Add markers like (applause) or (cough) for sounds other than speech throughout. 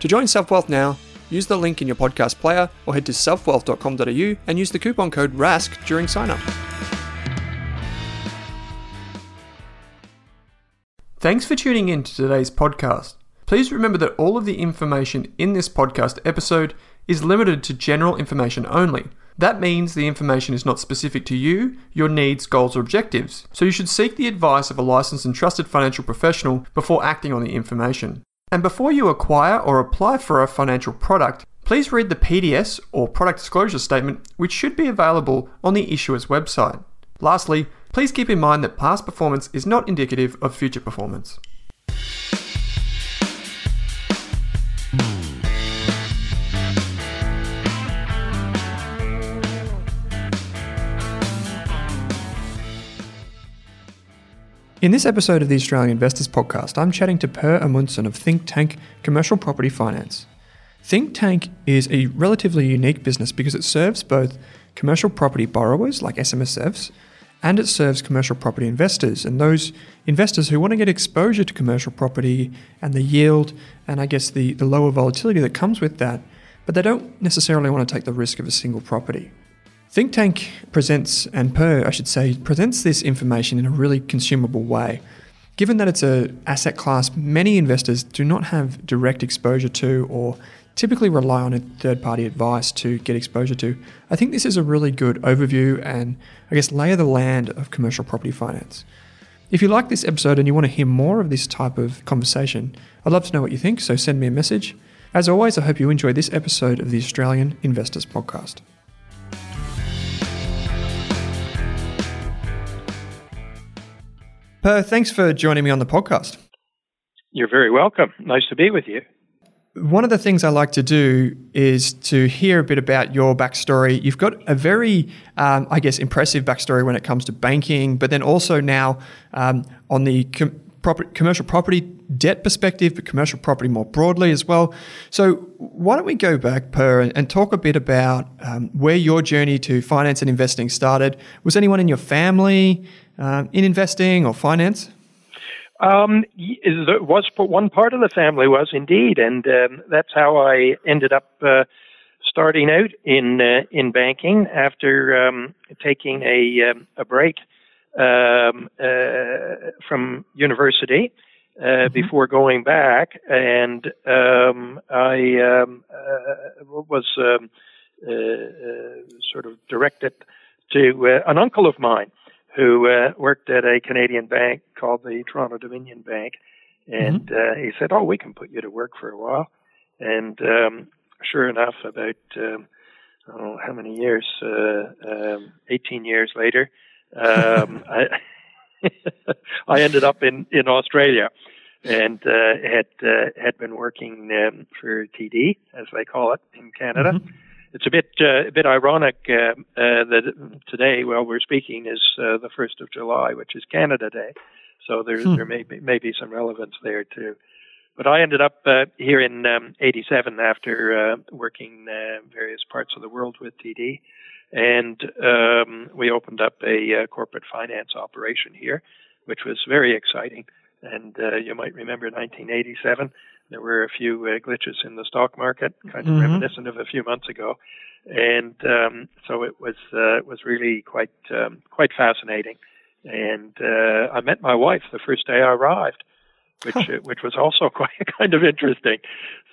To join SelfWealth now, use the link in your podcast player or head to selfwealth.com.au and use the coupon code RASK during sign up. Thanks for tuning in to today's podcast. Please remember that all of the information in this podcast episode is limited to general information only. That means the information is not specific to you, your needs, goals, or objectives, so you should seek the advice of a licensed and trusted financial professional before acting on the information. And before you acquire or apply for a financial product, please read the PDS or product disclosure statement, which should be available on the issuer's website. Lastly, please keep in mind that past performance is not indicative of future performance. In this episode of the Australian Investors Podcast, I'm chatting to Per Amundsen of Think Tank Commercial Property Finance. Think Tank is a relatively unique business because it serves both commercial property borrowers like SMSFs and it serves commercial property investors and those investors who want to get exposure to commercial property and the yield and I guess the, the lower volatility that comes with that, but they don't necessarily want to take the risk of a single property. Think Tank presents, and Per, I should say, presents this information in a really consumable way. Given that it's a asset class many investors do not have direct exposure to or typically rely on a third party advice to get exposure to. I think this is a really good overview and, I guess, lay of the land of commercial property finance. If you like this episode and you want to hear more of this type of conversation, I'd love to know what you think, so send me a message. As always, I hope you enjoyed this episode of the Australian Investors Podcast. Per, thanks for joining me on the podcast. You're very welcome. Nice to be with you one of the things I like to do is to hear a bit about your backstory. You've got a very, um, I guess, impressive backstory when it comes to banking, but then also now um, on the com- property, commercial property debt perspective, but commercial property more broadly as well. So, why don't we go back, Per, and, and talk a bit about um, where your journey to finance and investing started? Was anyone in your family uh, in investing or finance? Um, was one part of the family was indeed, and um, that's how I ended up uh, starting out in uh, in banking after um, taking a um, a break um, uh, from university uh, mm-hmm. before going back, and um, I um, uh, was um, uh, uh, sort of directed to an uncle of mine who worked at a Canadian bank called the Toronto Dominion Bank, and mm-hmm. he said, "Oh, we can put you to work for a while." And um, sure enough, about um, oh, how many years? Um, 18 years later, um, (laughs) I (laughs) I ended up in in Australia, and uh, had uh, had been working um, for TD, as they call it in Canada. Mm-hmm. It's a bit uh, a bit ironic uh, uh, that today, while we're speaking, is uh, the first of July, which is Canada Day. So there hmm. there may be, may be some relevance there too. But I ended up here in um, '87 after working various parts of the world with TD and um, we opened up a uh, corporate finance operation here, which was very exciting. And uh, you might remember 1987. There were a few uh, glitches in the stock market, kind of mm-hmm. reminiscent of a few months ago, and um, so it was uh, it was really quite um, quite fascinating. And uh, I met my wife the first day I arrived, which huh. which was also (laughs) quite kind of interesting.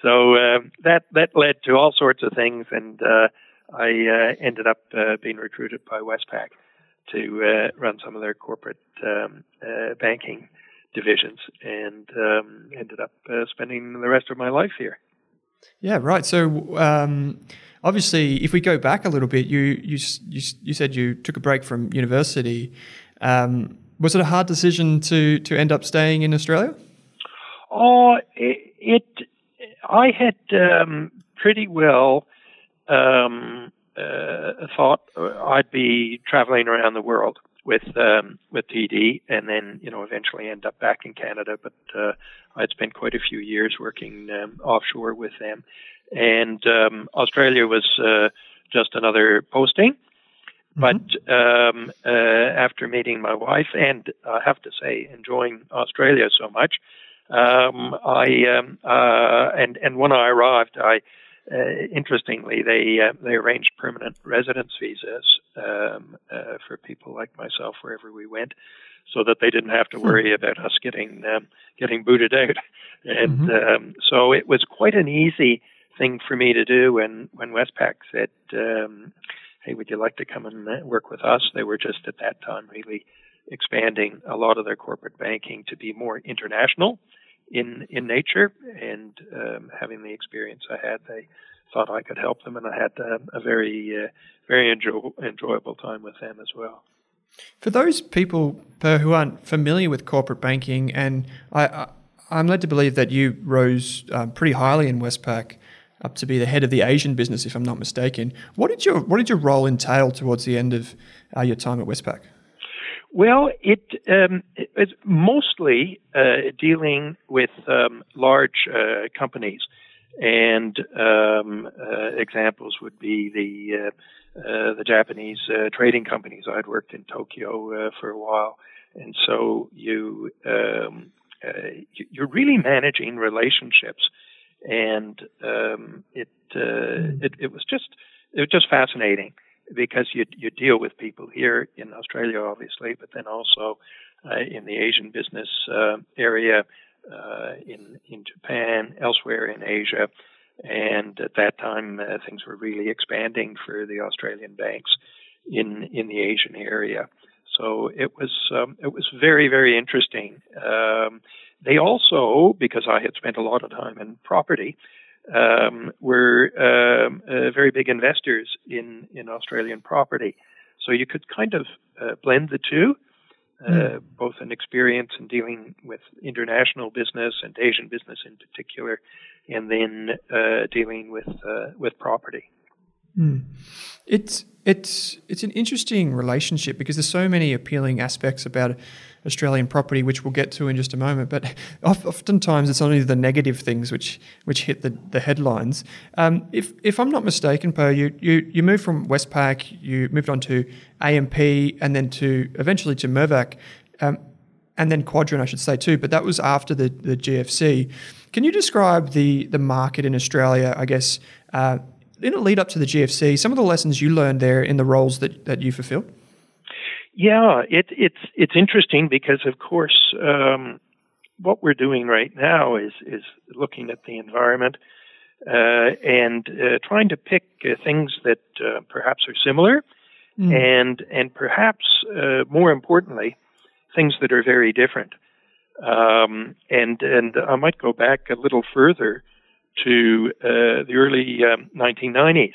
So um, that that led to all sorts of things, and uh, I uh, ended up uh, being recruited by Westpac to uh, run some of their corporate um, uh, banking divisions, and um, ended up uh, spending the rest of my life here. Yeah, right. So um, obviously, if we go back a little bit, you you you, you said you took a break from university. Um, was it a hard decision to to end up staying in Australia? Oh, it. it I had um, pretty well um, uh, thought I'd be traveling around the world with um, with TD, and then you know eventually end up back in Canada. But uh, I'd spent quite a few years working um, offshore with them, and um, Australia was uh, just another posting. Mm-hmm. But um, uh, after meeting my wife, and I have to say, enjoying Australia so much, um, I um, uh, and and when I arrived, I uh, interestingly, they uh, they arranged permanent residence visas um, uh, for people like myself wherever we went, so that they didn't have to hmm. worry about us getting um, getting booted out. And mm-hmm. um, so it was quite an easy thing for me to do. When when Westpac said, um, "Hey, would you like to come and uh, work with us?" They were just at that time really expanding a lot of their corporate banking to be more international in in nature, and um, having the experience I had, they thought I could help them, and I had a very uh, very enjoy- enjoyable time with them as well. For those people who aren't familiar with corporate banking, and I, I, am led to believe that you rose um, pretty highly in Westpac, up to be the head of the Asian business, if I'm not mistaken. What did your what did your role entail towards the end of uh, your time at Westpac? Well, it um, it's mostly uh, dealing with um, large uh, companies, and um, uh, examples would be the uh, uh, the Japanese uh, trading companies. I'd worked in Tokyo for a while, and so you um, you're really managing relationships, and um, it, it it was just it was just fascinating because you you deal with people here in Australia, obviously, but then also uh, in the Asian business uh, area, uh, in in Japan, elsewhere in Asia, and at that time uh, things were really expanding for the Australian banks in in the Asian area. So it was um, it was very very interesting. Um, they also, because I had spent a lot of time in property, um, were um, uh, very big investors in, in Australian property. So you could kind of uh, blend the two, uh, mm. both an experience in dealing with international business and Asian business in particular, and then uh, dealing with uh, with property. Mm. It's it's it's an interesting relationship because there's so many appealing aspects about Australian property, which we'll get to in just a moment. But (laughs) oftentimes it's only the negative things which which hit the, the headlines. Um, if if I'm not mistaken, Per, you, you you moved from Westpac, you moved on to AMP, and then to eventually to Mirvac. Um, and then Quadrant, I should say too, but that was after the, the GFC. Can you describe the the market in Australia? I guess uh, in a lead up to the GFC, some of the lessons you learned there in the roles that, that you fulfilled. Yeah, it, it's it's interesting because, of course, um, what we're doing right now is is looking at the environment uh, and uh, trying to pick uh, things that uh, perhaps are similar, mm. and and perhaps uh, more importantly, things that are very different. Um, and and I might go back a little further to uh, the early um, 1990s,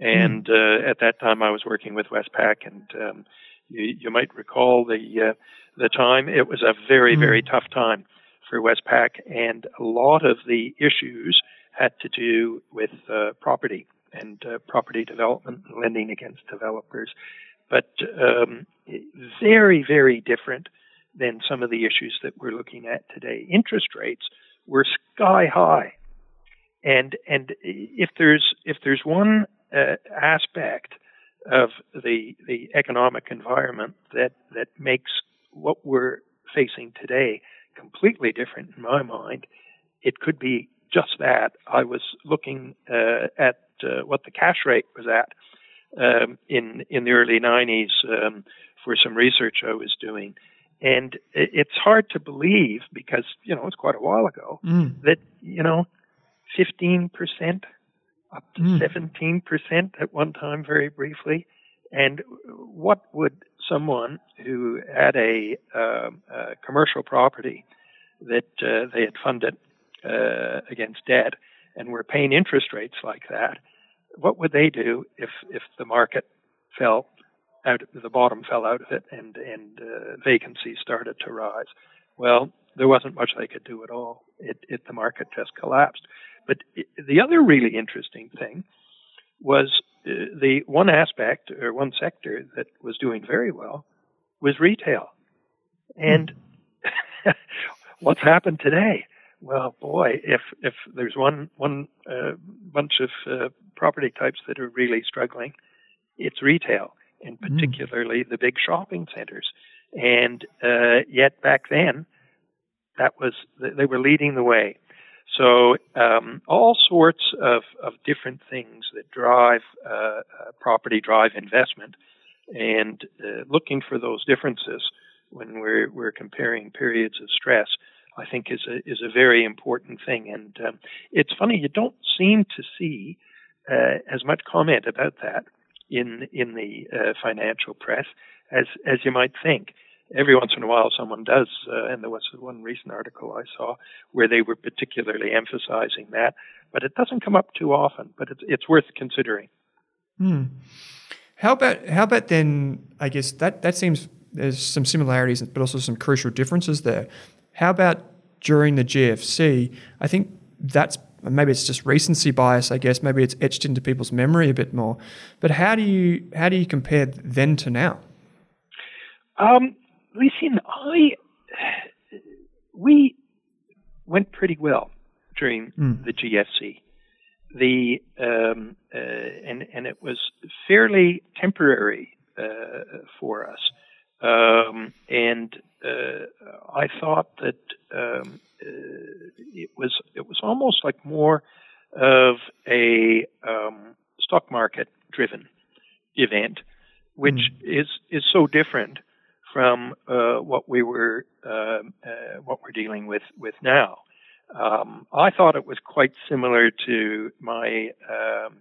and mm. at that time I was working with Westpac and um, you, you might recall the uh, the time. It was a very mm. very tough time for Westpac, and a lot of the issues had to do with uh, property and uh, property development, lending against developers, but um, very very different than some of the issues that we're looking at today. Interest rates were sky high, and and if there's if there's one uh, aspect of the the economic environment that that makes what we're facing today completely different in my mind. It could be just that. I was looking uh, at uh, what the cash rate was at um, in in the early 90s um, for some research I was doing, and it's hard to believe because you know it's quite a while ago mm. that you know 15 percent up to mm. 17% at one time, very briefly. And what would someone who had a, uh, a commercial property that uh, they had funded uh, against debt and were paying interest rates like that, what would they do if, if the market fell out, the bottom fell out of it and, and uh, vacancies started to rise? Well, there wasn't much they could do at all. It, it the market just collapsed. But the other really interesting thing was uh, the one aspect or one sector that was doing very well was retail. And (laughs) what's happened today? Well, boy, if if there's one one uh, bunch of uh, property types that are really struggling, it's retail, and hmm. particularly mm. the big shopping centers. And uh, yet back then, that was they were leading the way. So um, all sorts of, of different things that drive uh, uh, property drive investment, and uh, looking for those differences when we're we're comparing periods of stress, I think is a is a very important thing. And um, it's funny you don't seem to see uh, as much comment about that in in the uh, financial press as as you might think every once in a while someone does, uh, and there was one recent article I saw where they were particularly emphasizing that, but it doesn't come up too often. But it's it's worth considering. Hmm. How about how about then? I guess that that seems there's some similarities, but also some crucial differences there. How about during the GFC? I think that's maybe it's just recency bias. I guess maybe it's etched into people's memory a bit more. But how do you how do you compare then to now? Um, listen, I we went pretty well during mm. the GFC. The um, uh, and and it was fairly temporary uh, for us, um, and uh, I thought that um, uh, it was it was almost like more of a um, stock market driven event, which mm. is is so different from uh, what we were uh, uh, what we're dealing with with now. Um, I thought it was quite similar to my um,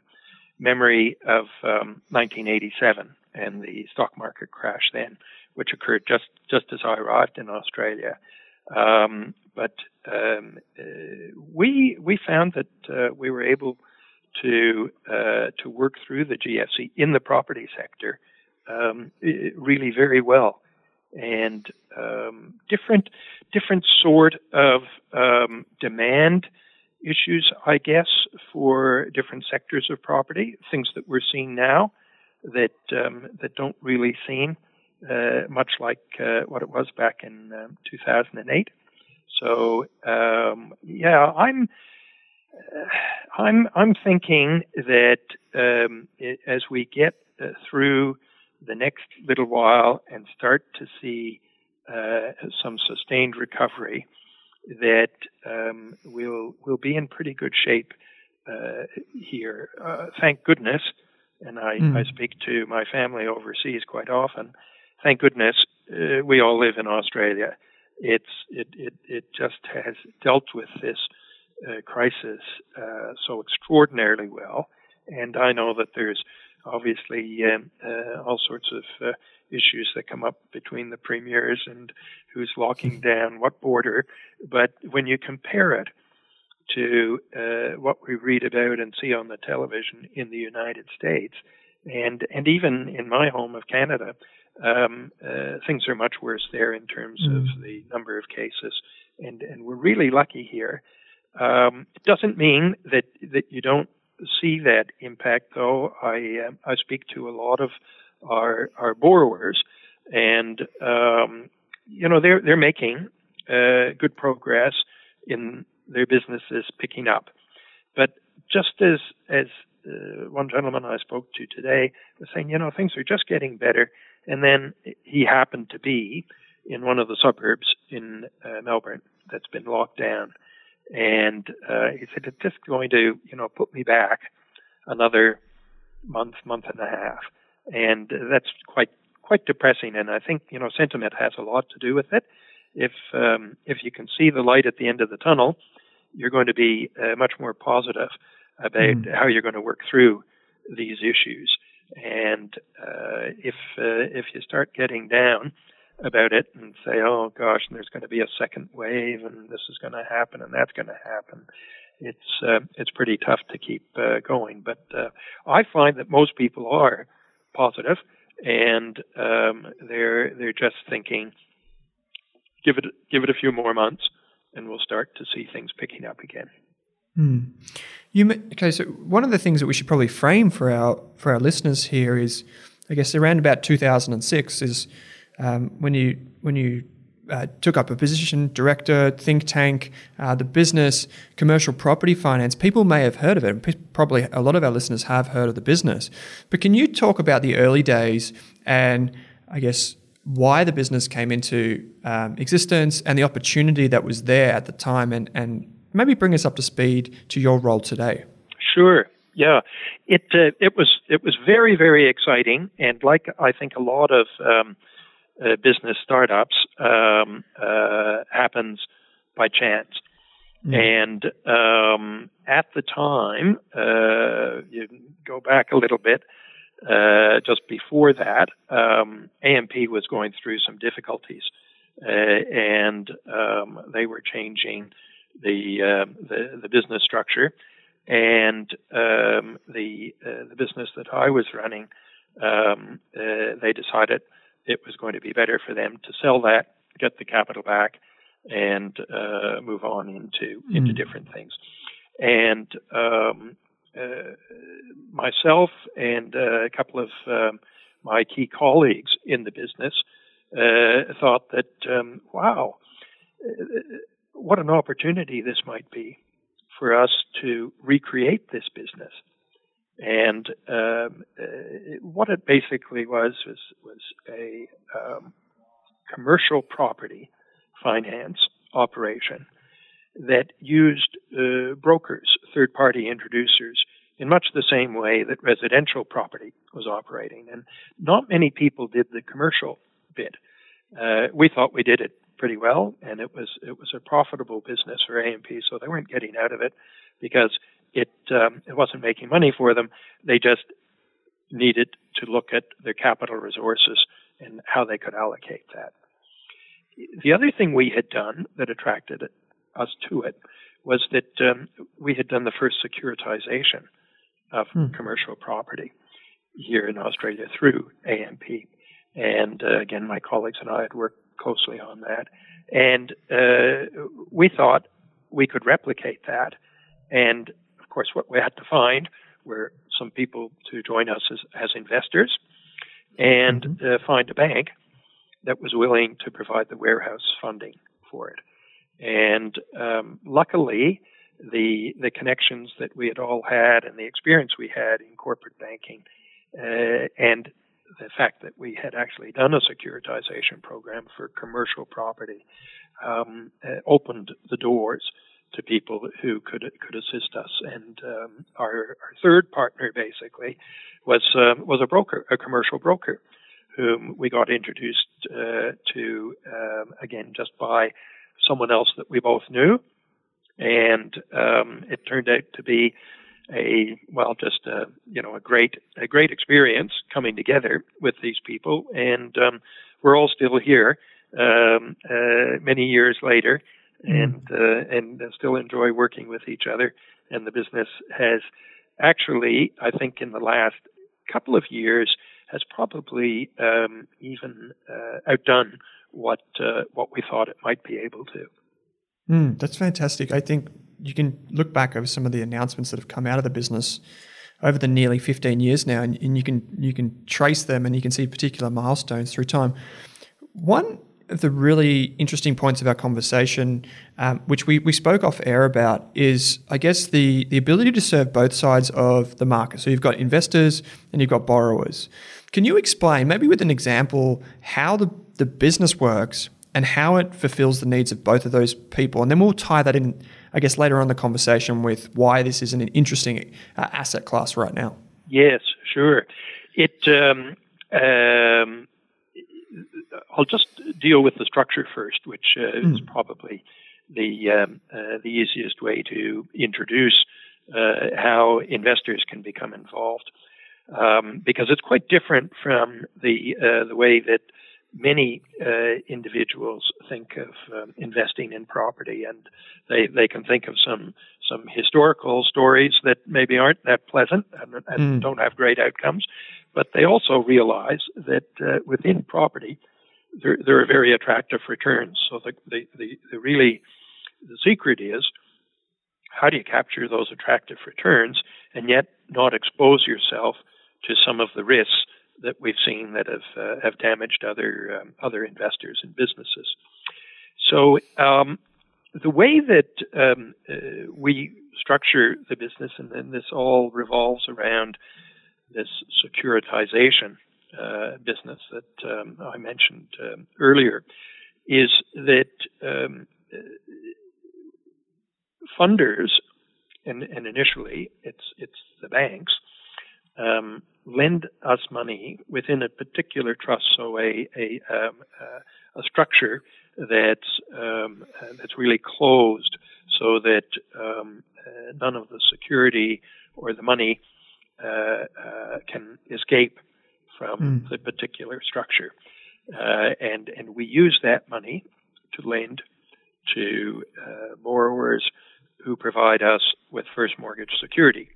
memory of um, 1987 and the stock market crash then, which occurred just just as I arrived in Australia. Um, but um, uh, we we found that uh, we were able to uh, to work through the GFC in the property sector um, really very well and um, different different sort of um, demand issues, I guess, for different sectors of property. Things that we're seeing now that um, that don't really seem uh, much like uh, what it was back in um, 2008. So um, yeah, I'm. I'm I'm thinking that um, it, as we get uh, through the next little while and start to see uh, some sustained recovery, that um, we'll we'll be in pretty good shape uh, here. Uh, thank goodness, and I, mm. I speak to my family overseas quite often. thank goodness uh, we all live in Australia. It's it it it just has dealt with this uh, crisis uh, so extraordinarily well, and I know that there's obviously um, uh, all sorts of uh, issues that come up between the premiers and who's locking down what border. But when you compare it to uh, what we read about and see on the television in the United States, and and even in my home of Canada, um, uh, things are much worse there in terms mm. of the number of cases, and and we're really lucky here. Um, it doesn't mean that that you don't see that impact, though. I I speak to a lot of our our borrowers, and um, you know they're they're making uh, good progress in their businesses picking up, but just as as uh, one gentleman I spoke to today was saying, you know, things are just getting better. And then he happened to be in one of the suburbs in uh, Melbourne that's been locked down. And uh, he said, it's just going to, you know, put me back another month, month and a half. And that's quite, quite depressing. And I think, you know, sentiment has a lot to do with it. If, um, if you can see the light at the end of the tunnel, you're going to be uh, much more positive about mm. how you're going to work through these issues. And uh, if uh, if you start getting down about it and say, "Oh gosh, and there's going to be a second wave, and this is going to happen, and that's going to happen," it's uh, it's pretty tough to keep uh, going. But uh, I find that most people are positive, and um, they're they're just thinking, give it give it a few more months, and we'll start to see things picking up again. Hmm. You okay? So one of the things that we should probably frame for our for our listeners here is, I guess, around about 2006 is um, when you when you uh, took up a position, director, think tank, uh, the business, commercial property finance. People may have heard of it. Probably a lot of our listeners have heard of the business. But can you talk about the early days and I guess why the business came into um, existence and the opportunity that was there at the time and, and maybe bring us up to speed to your role today. Sure. Yeah, it uh, it was it was very very exciting, and like I think a lot of um, uh, business startups um, uh, happens by chance. Mm. And um, at the time, uh, you go back a little bit, uh, just before that, um, AMP was going through some difficulties, uh, and um, they were changing the uh, the, the, business structure, and um, the uh, the business that I was running, um, uh, they decided it was going to be better for them to sell that, get the capital back, and uh, move on into mm. into different things. And um, uh, myself and a couple of um, my key colleagues in the business thought that, um, wow what an opportunity this might be for us to recreate this business. And um, uh, what it basically was was, was a um, commercial property finance operation that used uh, brokers, third party introducers, in much the same way that residential property was operating. And not many people did the commercial bit. Uh, we thought we did it pretty well, and it was it was a profitable business for AMP. So they weren't getting out of it because it um, it wasn't making money for them. They just needed to look at their capital resources and how they could allocate that. The other thing we had done that attracted us to it was that um, we had done the first securitization of hmm. commercial property here in Australia through AMP. And uh, again, my colleagues and I had worked closely on that. And uh, we thought we could replicate that. And course, what we had to find were some people to join us as, as investors and mm-hmm. uh, find a bank that was willing to provide the warehouse funding for it. And um, luckily, the the connections that we had all had and the experience we had in corporate banking uh, and the fact that we had actually done a securitization program for commercial property um, uh, opened the doors to people who could could assist us. And um, our, our, third partner basically was um, was a broker, a commercial broker, whom we got introduced uh, to um, again just by someone else that we both knew, and um, it turned out to be a well, just a you know a great a great experience coming together with these people, and um, we're all still here um, uh, many years later. And uh, and still enjoy working with each other. And the business has actually, I think, in the last couple of years, has probably um, even uh, outdone what uh, what we thought it might be able to. Mm, that's fantastic. I think you can look back over some of the announcements that have come out of the business over the nearly 15 years now, and, and you can you can trace them and you can see particular milestones through time. One of the really interesting points of our conversation, um, which we, we spoke off air about, is I guess the, the ability to serve both sides of the market. So you've got investors and you've got borrowers. Can you explain, maybe with an example, how the, the business works and how it fulfills the needs of both of those people? And then we'll tie that in, I guess, later on the conversation with why this is an interesting uh, asset class right now. Yes, sure. It. Um, um, I'll just deal with the structure first, which uh, mm. is probably the um, uh, the easiest way to introduce uh, how investors can become involved um, because it's quite different from the uh, the way that many uh, individuals think of um, investing in property, and they they can think of some some historical stories that maybe aren't that pleasant and, and mm. don't have great outcomes, but they also realize that uh, within property there there are very attractive returns. So the the, the, the really the secret is how do you capture those attractive returns and yet not expose yourself to some of the risks that we've seen that have uh, have damaged other um, other investors and businesses. So um, the way that um, uh, we structure the business, and then this all revolves around this securitization uh, business that um, I mentioned um, earlier, is that um, funders, and, and initially it's it's the banks um, lend us money within a particular trust, so a a, um, uh, a structure that's uh, that's really closed, so that uh, none of the security or the money uh, uh can escape from mm. the particular structure, uh, and and we use that money to lend to borrowers who provide us with first mortgage security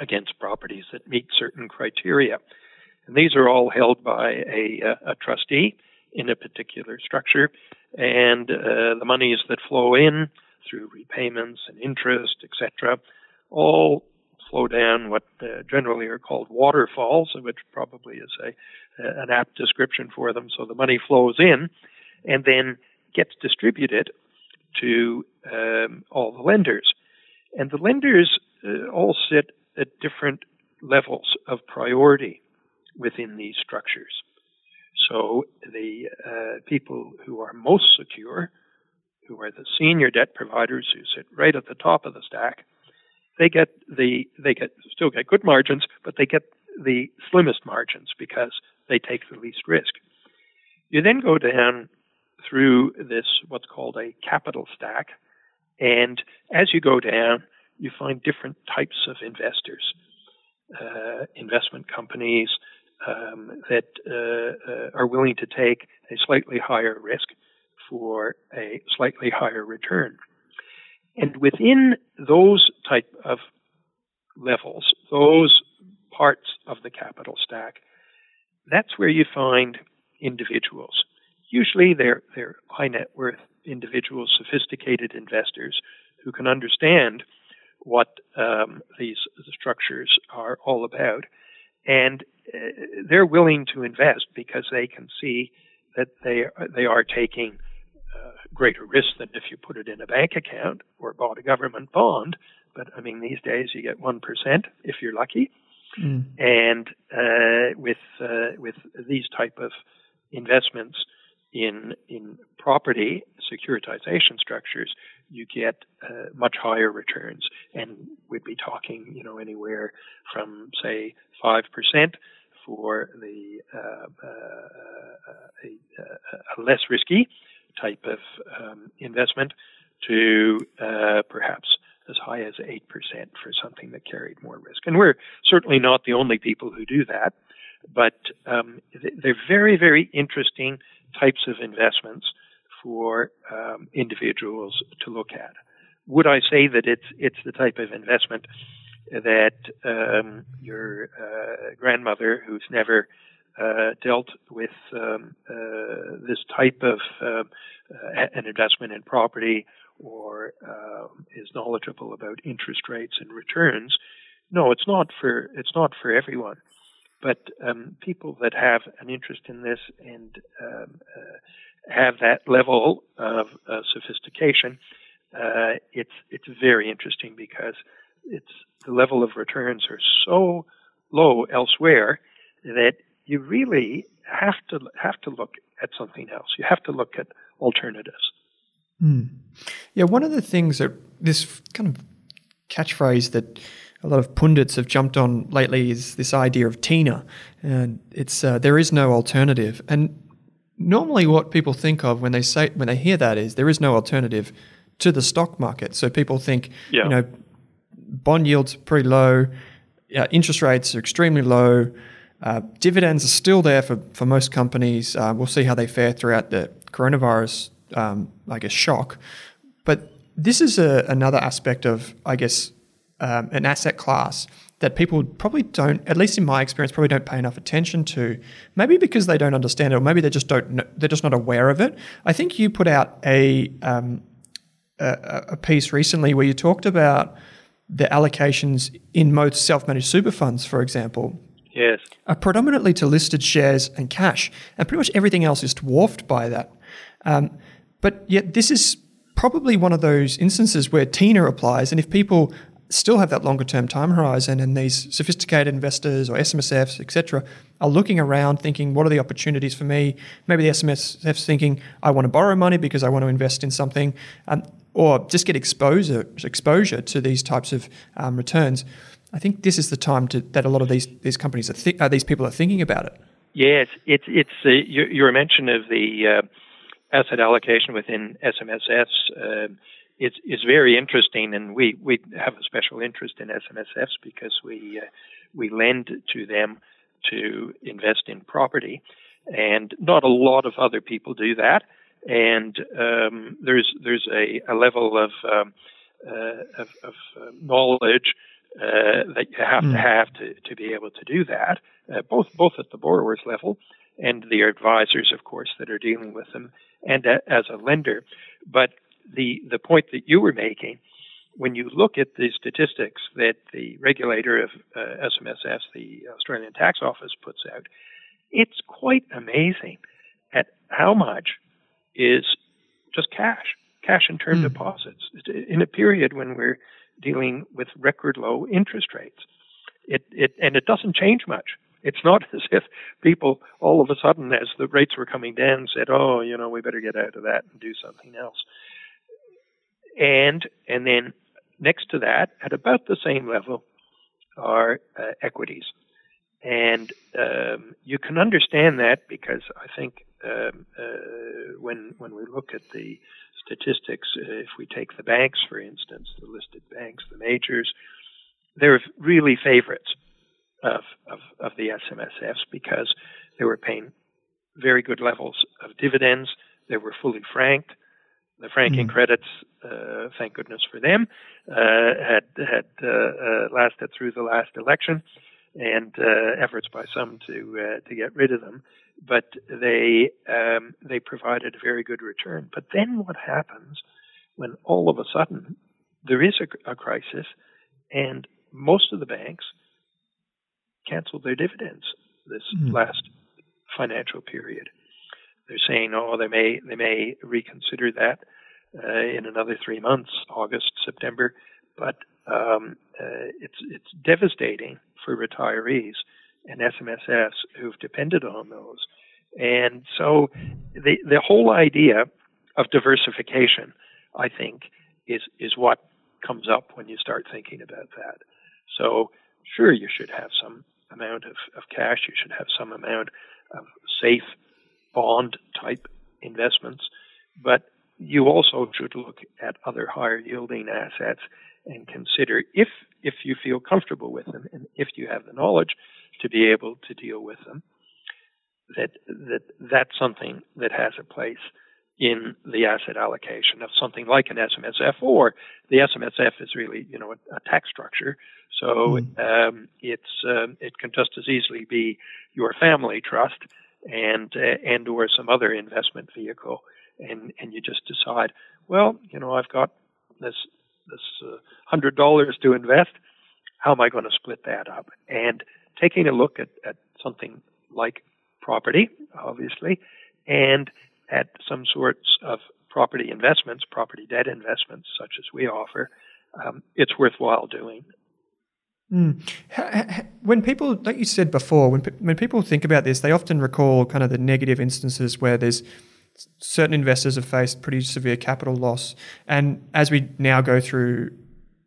against properties that meet certain criteria. And these are all held by a, a trustee in a particular structure, and uh, the monies that flow in through repayments and interest, etc., all flow down what uh, generally are called waterfalls, which probably is a an apt description for them. So the money flows in, and then gets distributed to um, all the lenders, and the lenders uh, all sit at different levels of priority within these structures. So the uh, people who are most secure, who are the senior debt providers who sit right at the top of the stack, they get the they get still get good margins, but they get the slimmest margins because they take the least risk. You then go down through this what's called a capital stack, and as you go down, you find different types of investors, uh, investment companies um, that uh, uh, are willing to take a slightly higher risk for a slightly higher return. And within those type of levels, those parts of the capital stack, that's where you find individuals. Usually they're, they're high net worth individuals, sophisticated investors who can understand what um, these structures are all about. And uh, they're willing to invest because they can see that they are, they are taking greater risk than if you put it in a bank account or bought a government bond. But I mean, these days you get one percent if you're lucky. Mm. And uh, with uh, with these type of investments in in property securitization structures, you get uh, much higher returns, and we'd be talking, you know, anywhere from say five percent for the uh, uh, a, a, less risky type of um, investment to uh, perhaps as high as 8% for something that carried more risk. And we're certainly not the only people who do that, but um, they're very, very interesting types of investments for um, individuals to look at. Would I say that it's it's the type of investment that um, your uh, grandmother, who's never dealt with um, uh, this type of uh, an investment in property or um, is knowledgeable about interest rates and returns. No, it's not for it's not for everyone, but um, people that have an interest in this and um, uh, have that level of uh, sophistication, uh, it's it's very interesting because it's the level of returns are so low elsewhere that you really have to have to look at something else. You have to look at alternatives. Mm. Yeah, one of the things that this kind of catchphrase that a lot of pundits have jumped on lately is this idea of TINA, and it's uh, there is no alternative. And normally, what people think of when they say when they hear that is there is no alternative to the stock market. So people think, yeah. you know, bond yields are pretty low, yeah, interest rates are extremely low. Uh, dividends are still there for, for most companies. Uh, we'll see how they fare throughout the coronavirus, um, I guess, shock. But this is a, another aspect of, I guess, um, an asset class that people probably don't, at least in my experience, probably don't pay enough attention to. Maybe because they don't understand it, or maybe they just don't. Know, they're just not aware of it. I think you put out a um, a, a piece recently where you talked about the allocations in most self-managed super funds, for example, Yes. Are predominantly to listed shares and cash, and pretty much everything else is dwarfed by that. Um, but yet, this is probably one of those instances where TINA applies, and if people still have that longer term time horizon and these sophisticated investors or SMSFs, etc., are looking around thinking, what are the opportunities for me? Maybe the SMSF's thinking, I want to borrow money because I want to invest in something, um, or just get exposure, exposure to these types of um, returns. I think this is the time to, that a lot of these these companies are uh, these people are thinking about it. Yes, it's it's uh, your, your, mention of the uh, asset allocation within SMSFs uh, is is very interesting, and we, we have a special interest in SMSFs because we uh, we lend to them to invest in property, and not a lot of other people do that. And um, there's there's a, a level of um, uh, of, of knowledge uh, that you have mm. to hmm. have to, to be able to do that, uh, both both at the borrower's level and the advisors, of course, that are dealing with them, and a, as a lender. But the the point that you were making, when you look at the statistics that the regulator of uh, SMSFs, the Australian Tax Office, puts out, it's quite amazing at how much is just cash, cash and term mm. deposits in a period when we're dealing with record low interest rates. It, it, and it doesn't change much. It's not (laughs) as if people all of a sudden, as the rates were coming down, said, "Oh, you know, we better get out of that and do something else." And and then next to that, at about the same level, are uh, equities, and um, you can understand that because I think um, uh, when when we look at the statistics, uh, if we take the banks, for instance, the listed banks, the majors, they're really favorites of, of, of the SMSFs because they were paying very good levels of dividends. They were fully franked. The franking mm. credits, uh, thank goodness for them, uh, had had uh, uh lasted through the last election, and uh, efforts by some to uh, to get rid of them but they um, they provided a very good return. But then what happens when all of a sudden there is a, a crisis and most of the banks canceled their dividends this mm-hmm. last financial period. They're saying, oh, they may they may reconsider that uh, in another three months, August, September. But um, uh, it's it's devastating for retirees and SMSFs who've depended on those. And so the the whole idea of diversification, I think, is is what comes up when you start thinking about that. So sure, you should have some amount of, of cash. You should have some amount of safe bond type investments. But you also should look at other higher yielding assets and consider if if you feel comfortable with them and if you have the knowledge to be able to deal with them that that that's something that has a place in the asset allocation of something like an SMSF, or the SMSF is really, you know, a, a tax structure. So mm. um, it's um, it can just as easily be your family trust and uh, and or some other investment vehicle, and and you just decide, well, you know, I've got this this uh, hundred dollars to invest. How am I going to split that up? And taking a look at, at something like property, obviously, and at some sorts of property investments, property debt investments, such as we offer, um, it's worthwhile doing. Mm. When people, like you said before, when when people think about this, they often recall kind of the negative instances where there's certain investors have faced pretty severe capital loss, and as we now go through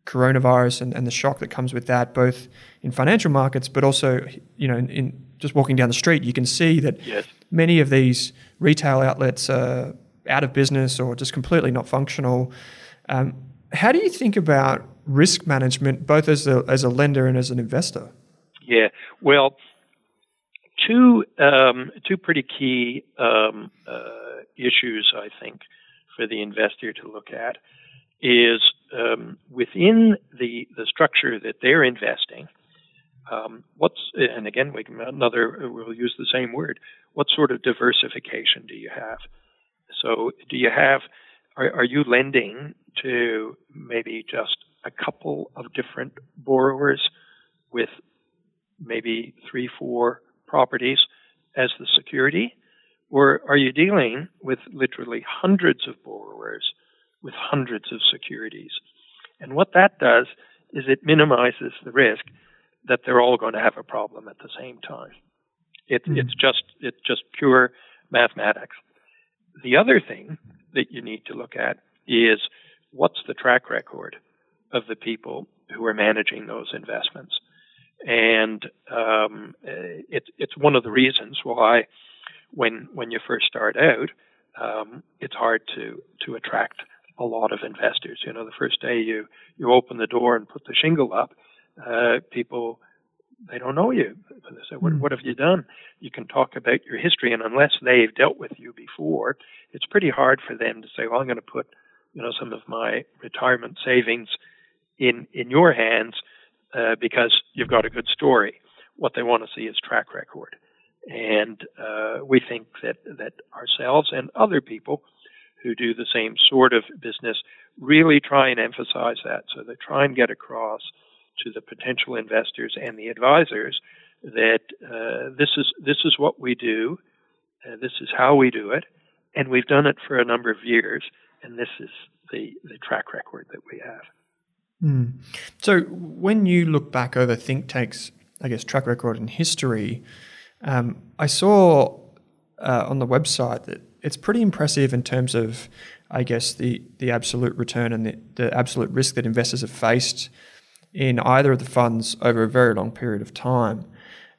coronavirus and, and the shock that comes with that, both in financial markets, but also you know in, in just walking down the street, you can see that yes. many of these retail outlets are out of business or just completely not functional. Um, how do you think about risk management, both as a, as a lender and as an investor? Yeah, well, two um, two pretty key um, uh, issues I think for the investor to look at is um, within the the structure that they're investing um, what's and again we can another we'll use the same word. What sort of diversification do you have? So do you have are, are you lending to maybe just a couple of different borrowers with maybe three four properties as the security, or are you dealing with literally hundreds of borrowers with hundreds of securities? And what that does is it minimizes the risk that they're all going to have a problem at the same time. It, mm. It's just it's just pure mathematics. The other thing that you need to look at is what's the track record of the people who are managing those investments, and um, it, it's one of the reasons why when when you first start out, um, it's hard to to attract a lot of investors. You know, the first day you you open the door and put the shingle up, uh, people they don't know you. They say, what, hmm. what have you done? You can talk about your history, and unless they've dealt with you before, it's pretty hard for them to say, well, I'm going to put, you know, some of my retirement savings in in your hands uh, because you've got a good story. What they want to see is track record, and uh, we think that that ourselves and other people who do the same sort of business really try and emphasize that. So they try and get across to the potential investors and the advisors that uh, this is this is what we do, uh, this is how we do it, and we've done it for a number of years, and this is the the track record that we have. Mm. So when you look back over Think Tank's, I guess track record and history, um, I saw uh, on the website that it's pretty impressive in terms of, I guess the the absolute return and the, the absolute risk that investors have faced in either of the funds over a very long period of time.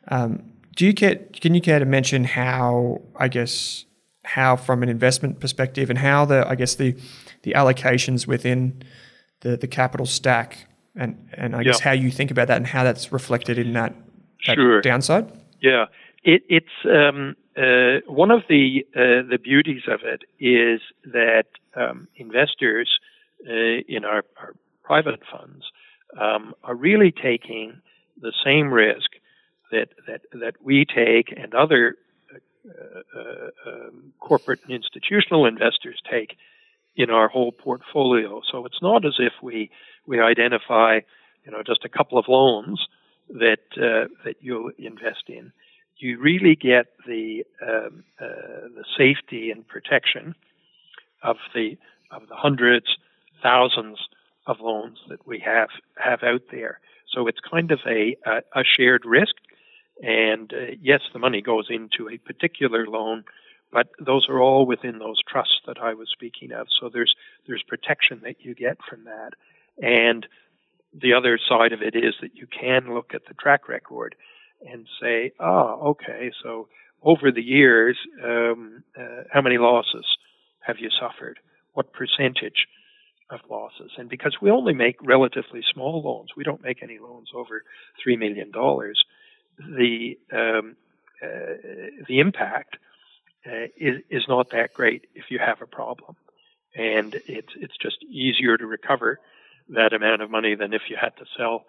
Um, do you care, can you care to mention how, I guess, how from an investment perspective and how the, I guess, the, the allocations within the, the capital stack and, and I guess how you think about that and how that's reflected in that, that sure. downside? Yeah. It, it's um, uh, one of the uh, the beauties of it is that um, investors uh, in our, our, private funds um, are really taking the same risk that that that we take and other uh, uh, um, corporate and institutional investors take in our whole portfolio. So it's not as if we we identify, you know, just a couple of loans that uh, that you'll invest in. You really get the um, uh, the safety and protection of the of the hundreds, thousands of loans that we have have out there. So it's kind of a a, a shared risk, and uh, yes, the money goes into a particular loan, but those are all within those trusts that I was speaking of. So there's there's protection that you get from that, and the other side of it is that you can look at the track record and say, ah, okay, so over the years, um, uh, how many losses have you suffered? What percentage of losses? And because we only make relatively small loans, we don't make any loans over $3 million, the, um, uh, the impact uh, is, is not that great if you have a problem. And it's, it's just easier to recover that amount of money than if you had to sell,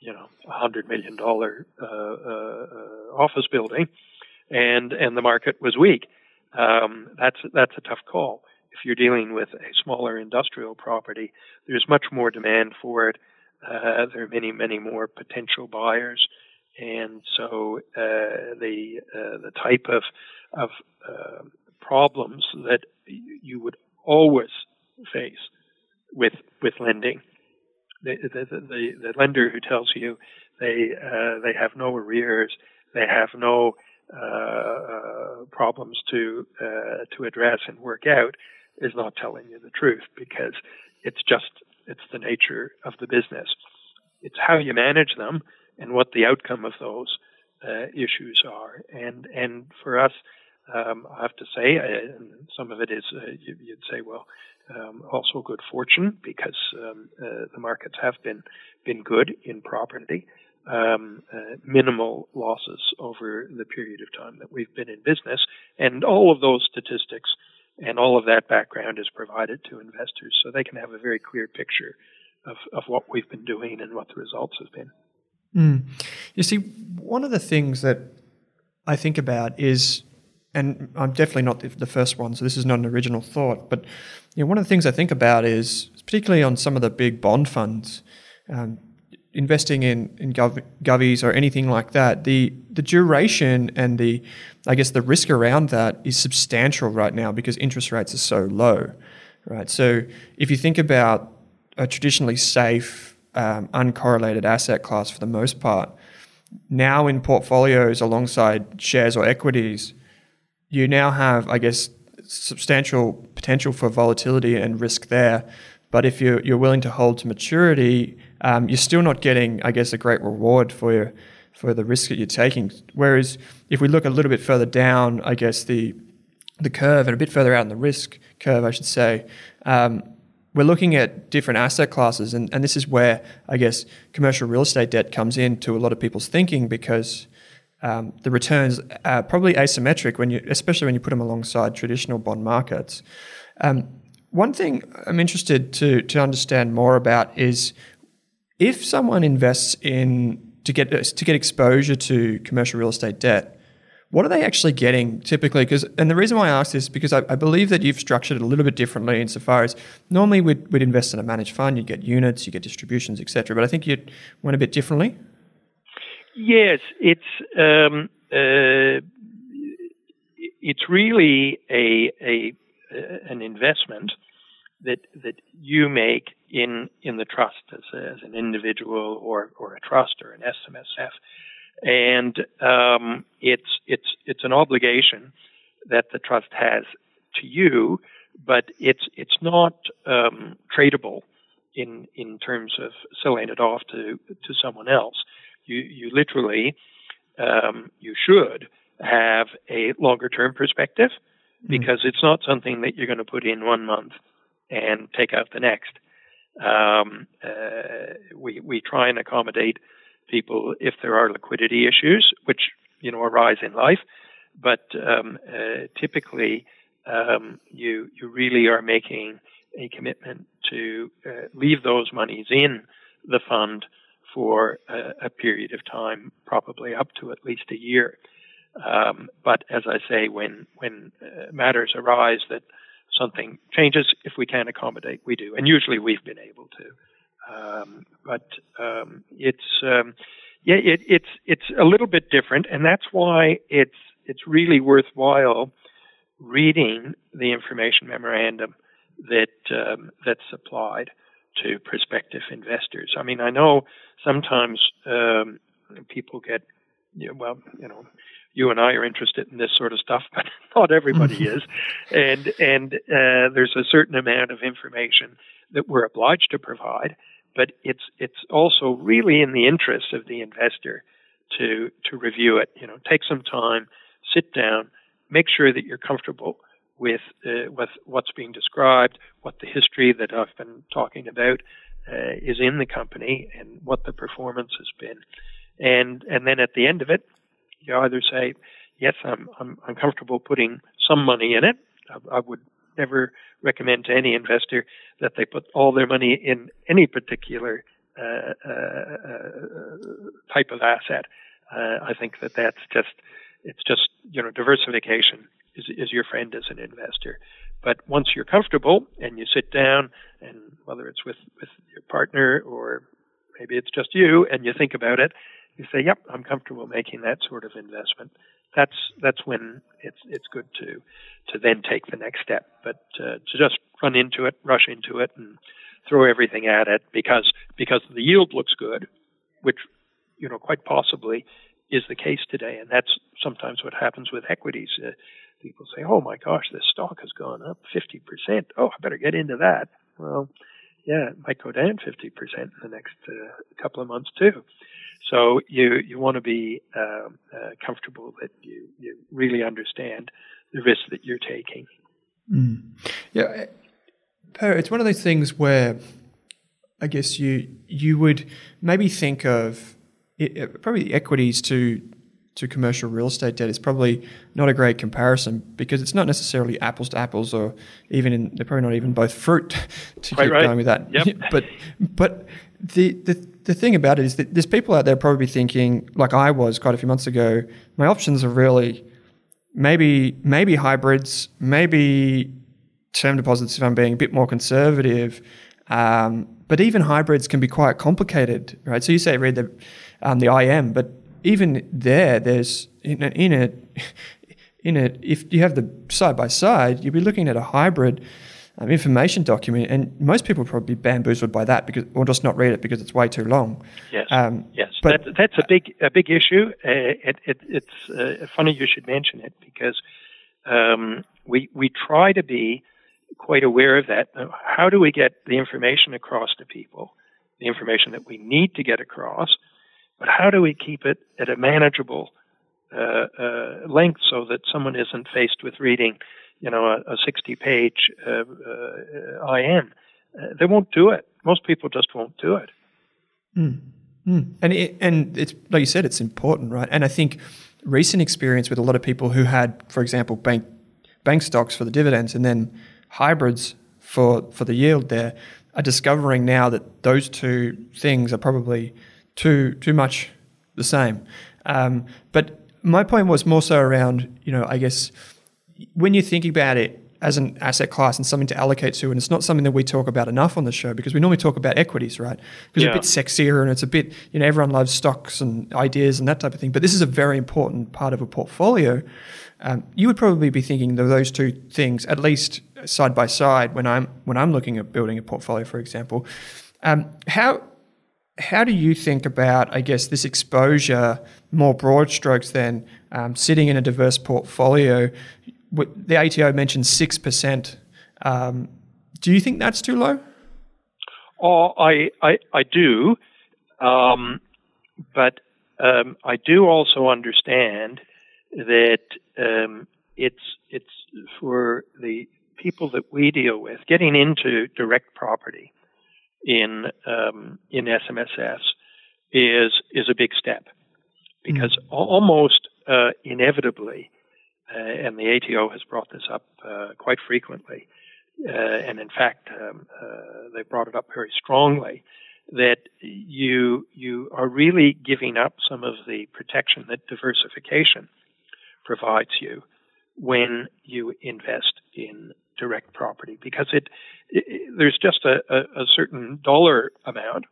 you know, a hundred million dollar uh, uh, office building, and and the market was weak. Um, that's that's a tough call. If you're dealing with a smaller industrial property, there's much more demand for it. Uh, there are many many more potential buyers, and so uh, the uh, the type of of uh, problems that you would always face with with lending the, the, the, the lender who tells you they uh, they have no arrears, they have no uh, uh, problems to uh, to address and work out, is not telling you the truth because it's just it's the nature of the business. It's how you manage them and what the outcome of those uh, issues are. And and for us, um, I have to say, uh, some of it is uh, you, would say, well, um, also good fortune because um, uh, the markets have been been good in property. Um, uh, minimal losses over the period of time that we've been in business, and all of those statistics and all of that background is provided to investors so they can have a very clear picture of, of what we've been doing and what the results have been. Mm. You see, one of the things that I think about is and I'm definitely not the, first one, so this is not an original thought. But you know, one of the things I think about is, particularly on some of the big bond funds, um, investing in in gov- govies or anything like that, the the duration and the I guess the risk around that is substantial right now because interest rates are so low, right? So if you think about a traditionally safe, um, uncorrelated asset class for the most part, now in portfolios alongside shares or equities you now have, I guess, substantial potential for volatility and risk there. But if you're, you're willing to hold to maturity, um, you're still not getting, I guess, a great reward for your, for the risk that you're taking. Whereas if we look a little bit further down, I guess the the curve and a bit further out in the risk curve, I should say, um, we're looking at different asset classes, and, and this is where I guess commercial real estate debt comes into a lot of people's thinking because um, the returns are probably asymmetric when you, especially when you put them alongside traditional bond markets. Um, one thing I'm interested to to understand more about is if someone invests in to get to get exposure to commercial real estate debt, what are they actually getting typically? Because and the reason why I ask this is because I, I, believe that you've structured it a little bit differently insofar as normally we'd, we'd invest in a managed fund, you get units, you get distributions, etc. But I think you went a bit differently. Yes, it's um, uh, it's really a, a an investment that that you make in in the trust as, as an individual or or a trust or an SMSF, and um, it's it's it's an obligation that the trust has to you, but it's it's not um, tradable in in terms of selling it off to to someone else you you literally um, you should have a longer term perspective mm-hmm. because it's not something that you're going to put in one month and take out the next. Um, uh, we we try and accommodate people if there are liquidity issues, which you know arise in life, but um, uh, typically um, you you really are making a commitment to uh, leave those monies in the fund for a, a period of time, probably up to at least a year. Um, but as I say, when when uh, matters arise that something changes, if we can accommodate, we do, and usually we've been able to. Um, but um, it's um, yeah, it, it's it's a little bit different, and that's why it's it's really worthwhile reading the information memorandum that um, that's supplied to prospective investors. I mean, I know sometimes um, people get, you know, well, you know, you and I are interested in this sort of stuff, (laughs) but not everybody is, and and uh, there's a certain amount of information that we're obliged to provide, but it's it's also really in the interest of the investor to to review it. You know, take some time, sit down, make sure that you're comfortable with uh, with what's being described, what the history that I've been talking about uh, is in the company, and what the performance has been. And and then at the end of it, you either say, yes, I'm I'm, I'm comfortable putting some money in it. I, I would never recommend to any investor that they put all their money in any particular uh, uh, uh, type of asset. Uh, I think that that's just it's just you know diversification is is your friend as an investor. But once you're comfortable and you sit down, and whether it's with with your partner or maybe it's just you, and you think about it, you say, "Yep, I'm comfortable making that sort of investment." That's that's when it's it's good to to then take the next step. But uh, to just run into it, rush into it, and throw everything at it because because the yield looks good, which you know quite possibly is the case today, and that's sometimes what happens with equities. Uh, people say, "Oh my gosh, this stock has gone up 50%. Oh, I better get into that." Well, yeah, it might go down 50% in the next uh, couple of months too. So you you want to be um, uh, comfortable that you you really understand the risk that you're taking. Mm. Yeah, it's one of those things where I guess you you would maybe think of it, probably equities to to commercial real estate debt is probably not a great comparison because it's not necessarily apples to apples or even in they're probably not even both fruit (laughs) to Quite keep right. going with that. Yep. (laughs) but but the, the the thing about it is that there's people out there probably thinking like I was quite a few months ago, my options are really maybe maybe hybrids, maybe term deposits if I'm being a bit more conservative. Um, but even hybrids can be quite complicated, right? So you say read the um, the IM, but even there, there's in a, in a in a if you have the side by side, you'll be looking at a hybrid um, information document, and most people will probably be bamboozled by that because or just not read it because it's way too long. Yes, Um, yes, but- that, that's a big a big issue. Uh, it, it, it's uh, funny you should mention it because um, we we try to be quite aware of that. How do we get the information across to people? The information that we need to get across, but how do we keep it at a manageable uh, uh, length so that someone isn't faced with reading, you know, a, a 60-page uh, uh, IM? Uh, they won't do it. Most people just won't do it. Mm. And it, and it's like you said, it's important, right? And I think recent experience with a lot of people who had, for example, bank bank stocks for the dividends and then hybrids for for the yield there, are discovering now that those two things are probably too too much the same. Um, but my point was more so around, you know, I guess when you think about it as an asset class and something to allocate to, and it's not something that we talk about enough on the show because we normally talk about equities, right? Because Yeah. it's a bit sexier and it's a bit, you know, everyone loves stocks and ideas and that type of thing. But this is a very important part of a portfolio. Um, you would probably be thinking of those two things at least side by side when I'm when I'm looking at building a portfolio, for example. Um, how how do you think about, I guess, this exposure, more broad strokes than um, sitting in a diverse portfolio? The ATO mentioned 6%. Um, do you think that's too low? Oh, I I, I do, um, but um, I do also understand that um, it's it's for the people that we deal with getting into direct property in um, in SMSFs is is a big step because al- almost uh, inevitably, uh, and the ATO has brought this up uh, quite frequently, uh, and in fact, um, uh, they brought it up very strongly that you you are really giving up some of the protection that diversification provides you when you invest in direct property because it, it there's just a, a, a certain dollar amount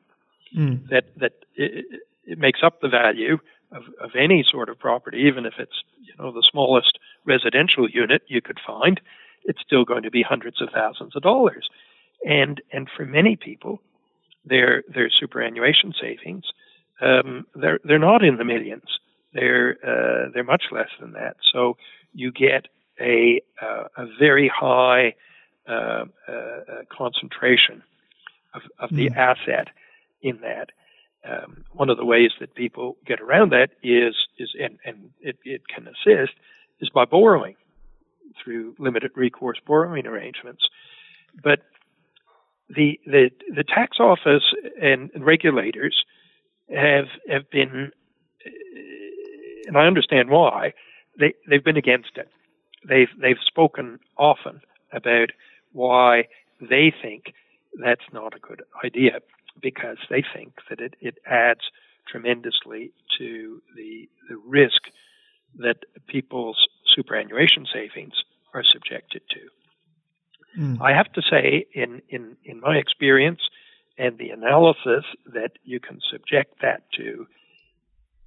Mm. that that it, it makes up the value of, of any sort of property, even if it's you know the smallest residential unit you could find, it's still going to be hundreds of thousands of dollars, and and for many people, their their superannuation savings, um, they're they're not in the millions, they're uh, they're much less than that. So you get a uh, a very high uh, uh, concentration of, of the Mm. asset in that. um, one of the ways that people get around that is is and, and it, it can assist is by borrowing through limited recourse borrowing arrangements. But the the the tax office and regulators have have been, and I understand why they they've been against it. They've they've spoken often about why they think that's not a good idea because they think that it, it adds tremendously to the the risk that people's superannuation savings are subjected to. Mm. I have to say, in, in, in my experience and the analysis that you can subject that to,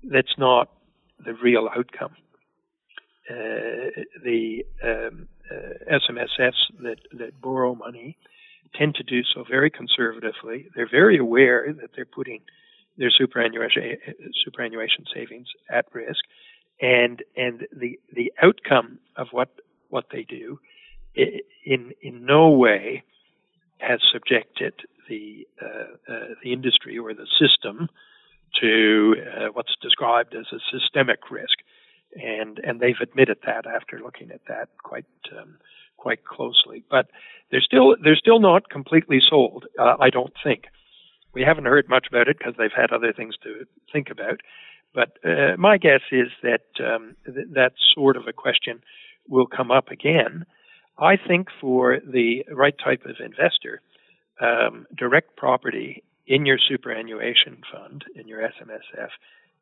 that's not the real outcome. Uh, the um, uh, SMSFs that, that borrow money tend to do so very conservatively. They're very aware that they're putting their superannuation, superannuation savings at risk, and and the the outcome of what what they do in in no way has subjected the uh, uh, the industry or the system to uh, what's described as a systemic risk, and and they've admitted that after looking at that quite um, quite closely. But they're still they're still not completely sold. Uh, I don't think. We haven't heard much about it because they've had other things to think about. But uh, my guess is that um, th- that sort of a question will come up again. I think for the right type of investor, um, direct property in your superannuation fund, in your SMSF,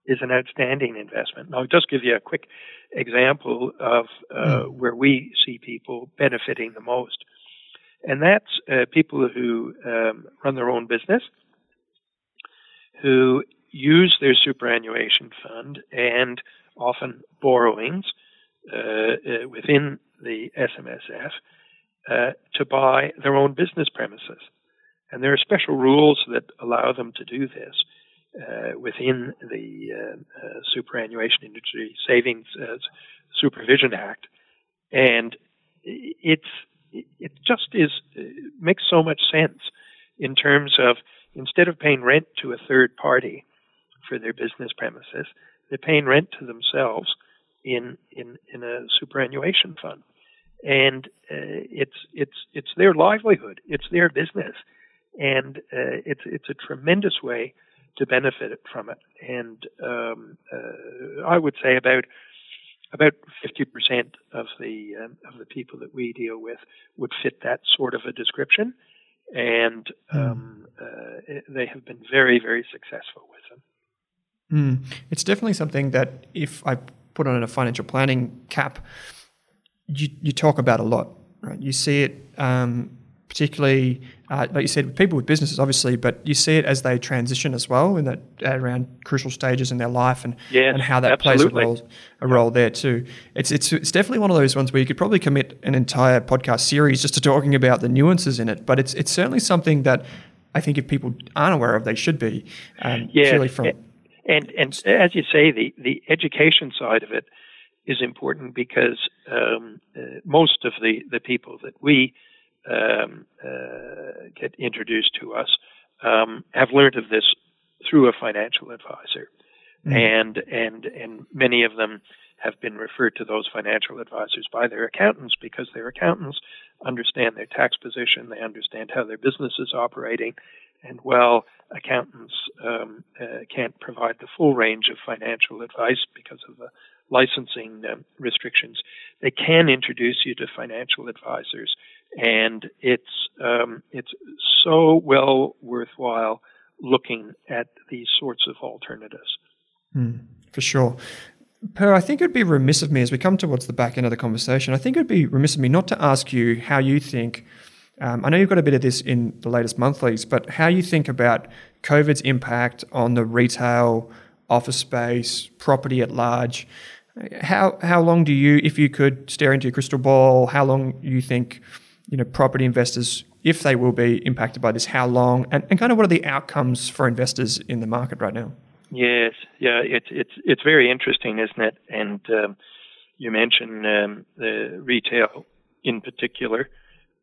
is an outstanding investment. I'll just give you a quick example of uh, mm. where we see people benefiting the most. And that's uh, people who um, run their own business, who use their superannuation fund and often borrowings uh, uh, within the SMSF uh, to buy their own business premises. And there are special rules that allow them to do this uh, within the uh, uh, Superannuation Industry Savings Supervision Act. And it's it just is makes so much sense in terms of instead of paying rent to a third party, for their business premises. They're paying rent to themselves in in in a superannuation fund, and uh, it's it's it's their livelihood, it's their business, and uh, it's it's a tremendous way to benefit from it. And um, uh, I would say about about 50% of the um, of the people that we deal with would fit that sort of a description, and hmm. um, uh, they have been very very successful with them. Mm. It's definitely something that if I put on a financial planning cap, you, you talk about a lot. Right? You see it, um, particularly, uh, like you said, with people with businesses, obviously, but you see it as they transition as well in that around crucial stages in their life and yes, and how that absolutely. plays a role, a role there too. It's it's it's definitely one of those ones where you could probably commit an entire podcast series just to talking about the nuances in it. But it's it's certainly something that I think if people aren't aware of, they should be. Um, yeah, from and and as you say, the the education side of it is important because um, uh, most of the the people that we um, uh, get introduced to us um, have learned of this through a financial advisor, mm-hmm. and and and many of them have been referred to those financial advisors by their accountants because their accountants understand their tax position, they understand how their business is operating, and while accountants um, uh, can't provide the full range of financial advice because of the licensing um, restrictions, they can introduce you to financial advisors, and it's um, it's so well worthwhile looking at these sorts of alternatives. Mm, for sure. Per, I think it would be remiss of me as we come towards the back end of the conversation. I think it would be remiss of me not to ask you how you think um, I know you've got a bit of this in the latest monthlies, but how you think about COVID's impact on the retail, office space, property at large. How how long do you, if you could stare into your crystal ball, how long you think, you know, property investors, if they will be impacted by this, how long, and, and kind of what are the outcomes for investors in the market right now? Yes, yeah, it's it's it's very interesting, isn't it? And um, you mentioned um, the retail in particular.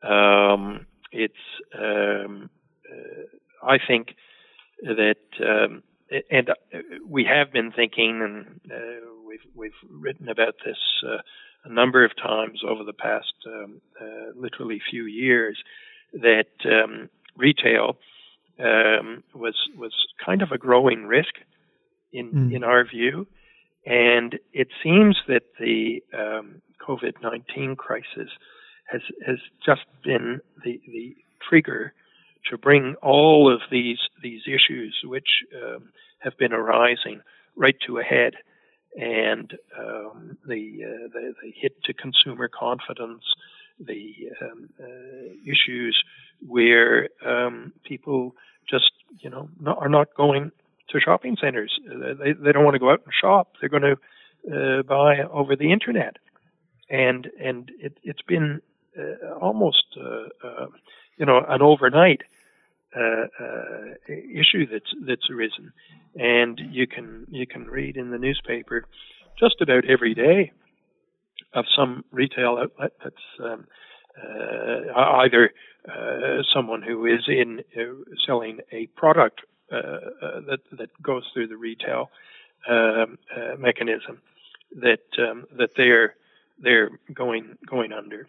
Um, it's um, uh, I think that um, and uh, we have been thinking, and uh, we've we've written about this uh, a number of times over the past um, uh, literally few years, that um, retail um, was was kind of a growing risk in mm. in our view, and it seems that the um, COVID nineteen crisis has has just been the the trigger to bring all of these these issues which um, have been arising right to a head, and um, the, uh, the, the hit to consumer confidence, the um, uh, issues where um, people just you know not, are not going to shopping centers. Uh, they they don't want to go out and shop. They're going to uh, buy over the internet, and and it, it's been uh, almost uh, you know an overnight uh, uh, issue that's that's arisen, and you can you can read in the newspaper just about every day of some retail outlet that's um, uh, either uh, someone who is in uh, selling a product that that goes through the retail um, mechanism that um, that they're they're going going under,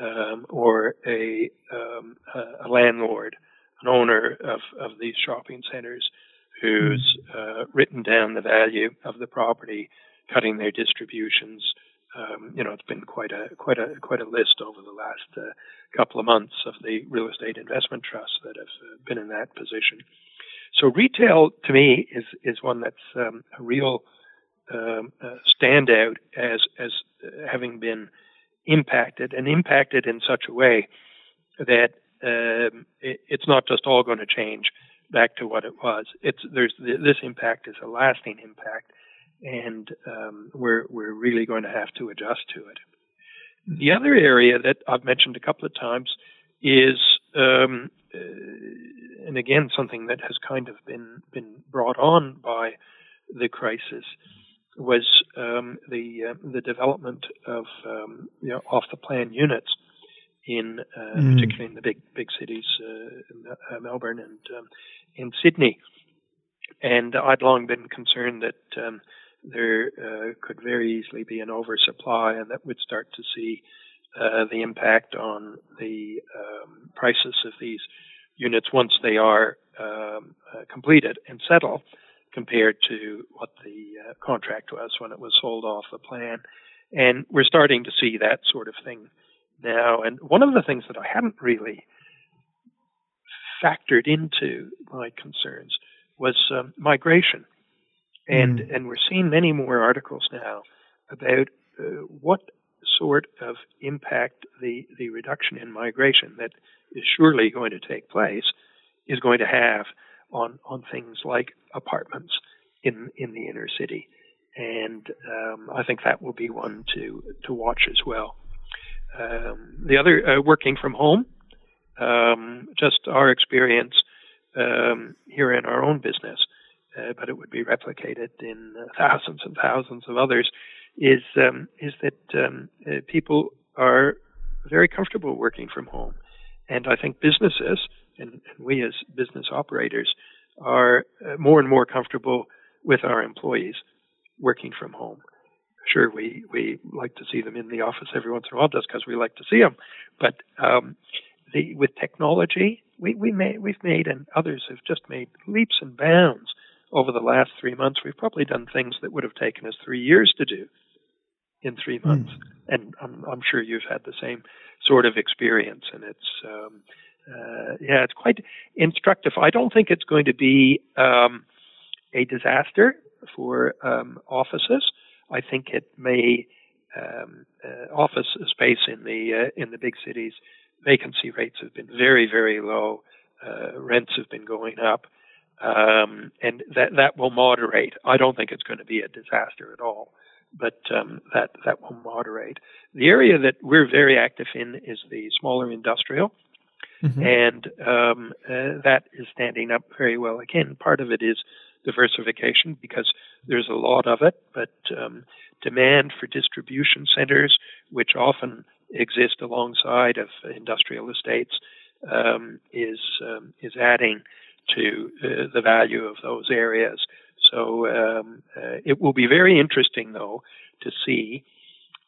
um, or a um, a landlord, an owner of of these shopping centers, who's written down the value of the property, cutting their distributions um, you know, it's been quite a quite a quite a list over the last uh, couple of months of the real estate investment trusts that have uh, been in that position. So retail, to me, is is one that's um, a real um, uh, standout as as having been impacted and impacted in such a way that um, it, it's not just all going to change back to what it was. It's there's this impact is a lasting impact and um, we're we're really going to have to adjust to it. The other area that I've mentioned a couple of times is, um, uh, and again, something that has kind of been been brought on by the crisis was um, the uh, the development of um, you know off the plan units in uh, mm. particularly in the big big cities, uh, Melbourne and um, in Sydney. And I'd long been concerned that um, there uh, could very easily be an oversupply, and that we'd start to see uh, the impact on the um, prices of these units once they are um, uh, completed and settle, compared to what the uh, contract was when it was sold off the plan. And we're starting to see that sort of thing now. And one of the things that I hadn't really factored into my concerns was um, migration. And mm. and we're seeing many more articles now about uh, what sort of impact the the reduction in migration that is surely going to take place is going to have on on things like apartments in in the inner city. And um, I think that will be one to to watch as well. Um, the other uh, working from home, um, just our experience um, here in our own business uh, but it would be replicated in uh, thousands and thousands of others, is um, is that um, uh, people are very comfortable working from home, and I think businesses and, and we as business operators are uh, more and more comfortable with our employees working from home. Sure, we we like to see them in the office every once in a while just because we like to see them, but um, the, with technology, we we made we've made and others have just made leaps and bounds over the last three months, we've probably done things that would have taken us three years to do in three hmm. months. Mm. And I'm, I'm, sure you've had the same sort of experience. And it's, um, uh, yeah, it's quite instructive. I don't think it's going to be um, a disaster for um, offices. I think it may um, uh, office space in the uh, in the big cities. Vacancy rates have been very very low. Uh, rents have been going up um, and that that will moderate. I don't think it's going to be a disaster at all, but um, that that will moderate. The area that we're very active in is the smaller industrial, mm-hmm. and um, uh, that is standing up very well. Again, part of it is diversification because there's a lot of it, but um, demand for distribution centers, which often exist alongside of industrial estates, um, is um, is adding to uh, the value of those areas. So um, uh, it will be very interesting, though, to see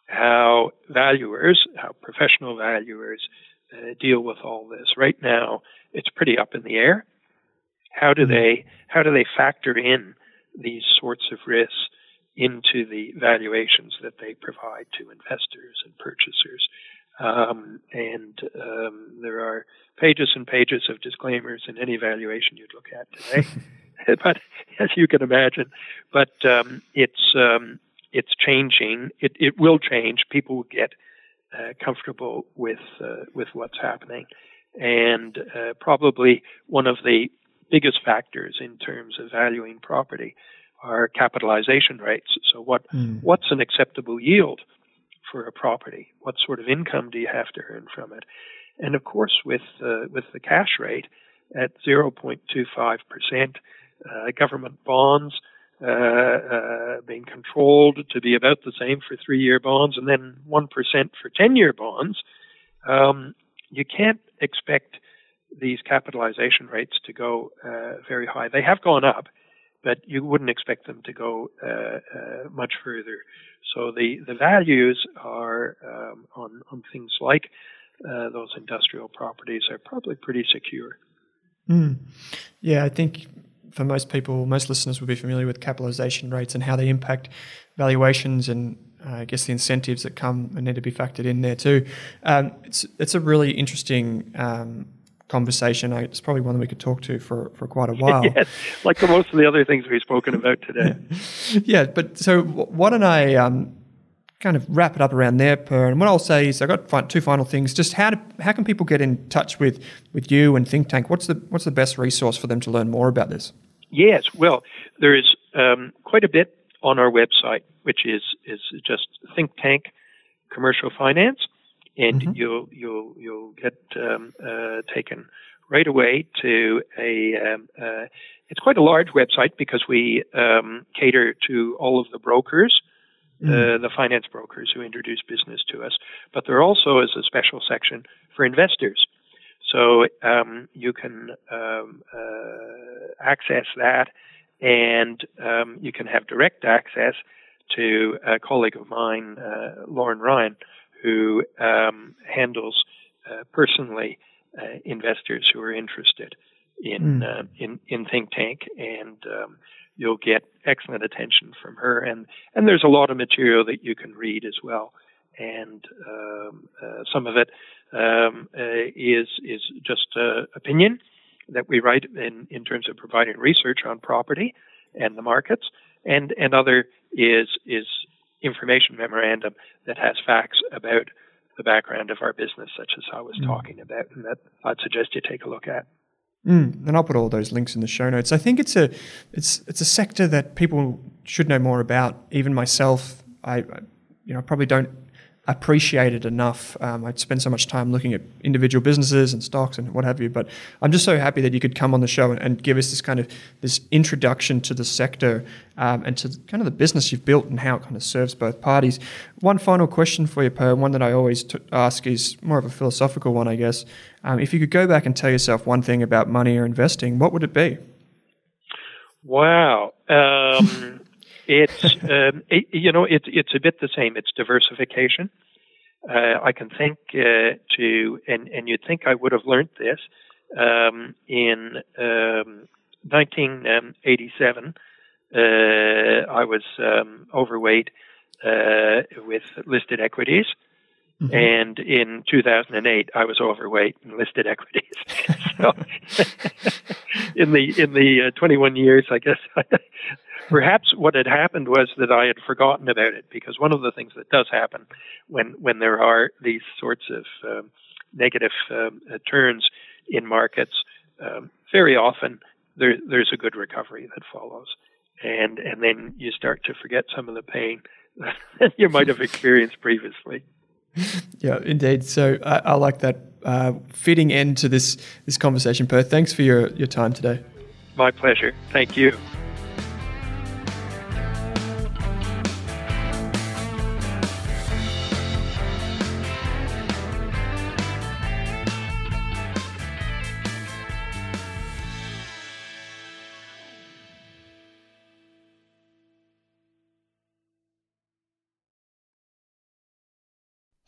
how valuers, how professional valuers, uh, deal with all this. Right now, it's pretty up in the air. How do they how do they factor in these sorts of risks into the valuations that they provide to investors and purchasers? Um, and um, there are pages and pages of disclaimers in any valuation you'd look at today. (laughs) (laughs) but as you can imagine, but um, it's um, it's changing. It it will change. People will get uh, comfortable with uh, with what's happening, and uh, probably one of the biggest factors in terms of valuing property are capitalization rates. So what mm. what's an acceptable yield for a property? What sort of income do you have to earn from it? And of course, with uh, with the cash rate at 0.25 percent, uh, government bonds uh, uh, being controlled to be about the same for three-year bonds, and then one percent for ten-year bonds. Um, you can't expect these capitalization rates to go uh, very high. They have gone up, but you wouldn't expect them to go uh, uh, much further. So the, the values are um, on, on things like uh, those industrial properties are probably pretty secure. Mm. Yeah, I think for most people, most listeners will be familiar with capitalization rates and how they impact valuations and uh, I guess the incentives that come and need to be factored in there too. Um, it's it's a really interesting um, conversation. It's probably one that we could talk to for, for quite a (laughs) while. yes, like the most of the other things we've spoken about today. (laughs) yeah, but so why don't I um, kind of wrap it up around there, Per? And what I'll say is I've got two final things. Just how do, how can people get in touch with, with you and Think Tank? What's the what's the best resource for them to learn more about this? Yes, well, there is um, quite a bit on our website, which is is just Think Tank Commercial Finance and mm-hmm. you'll you'll you'll get um, uh, taken right away to a. Um, uh, it's quite a large website because we um, cater to all of the brokers, mm. uh, the finance brokers who introduce business to us. But there also is a special section for investors. So um, you can um, uh, access that, and um, you can have direct access to a colleague of mine, uh, Lauren Ryan, who um, handles uh, personally uh, investors who are interested in, mm. in in Think Tank, and um, you'll get excellent attention from her. and And there's a lot of material that you can read as well, and um, uh, some of it um, uh, is is just opinion that we write in in terms of providing research on property and the markets, and and other is is information memorandum that has facts about the background of our business, such as I was mm. talking about, and that I'd suggest you take a look at. Mm, and I'll put all those links in the show notes. I think it's a it's it's a sector that people should know more about. Even myself, I you know probably don't appreciate it enough. Um, I spend so much time looking at individual businesses and stocks and what have you. But I'm just so happy that you could come on the show and, and give us this kind of this introduction to the sector um, and to kind of the business you've built and how it kind of serves both parties. One final question for you, Per. One that I always t- ask is more of a philosophical one, I guess. Um, if you could go back and tell yourself one thing about money or investing, what would it be? Wow. It's um, it, you know it's it's a bit the same. It's diversification. Uh, I can think uh, to and and you'd think I would have learned this um, in um, 1987. Uh, I was um, overweight uh, with listed equities. Mm-hmm. And in 2008, I was overweight in listed equities. (laughs) so, (laughs) in the in the uh, 21 years, I guess (laughs) perhaps what had happened was that I had forgotten about it because one of the things that does happen when when there are these sorts of um, negative um, uh, turns in markets, um, very often there, there's a good recovery that follows, and and then you start to forget some of the pain that you might have experienced previously. Yeah, indeed. So I, I like that uh, fitting end to this this conversation, Per. Thanks for your, your time today. My pleasure. Thank you.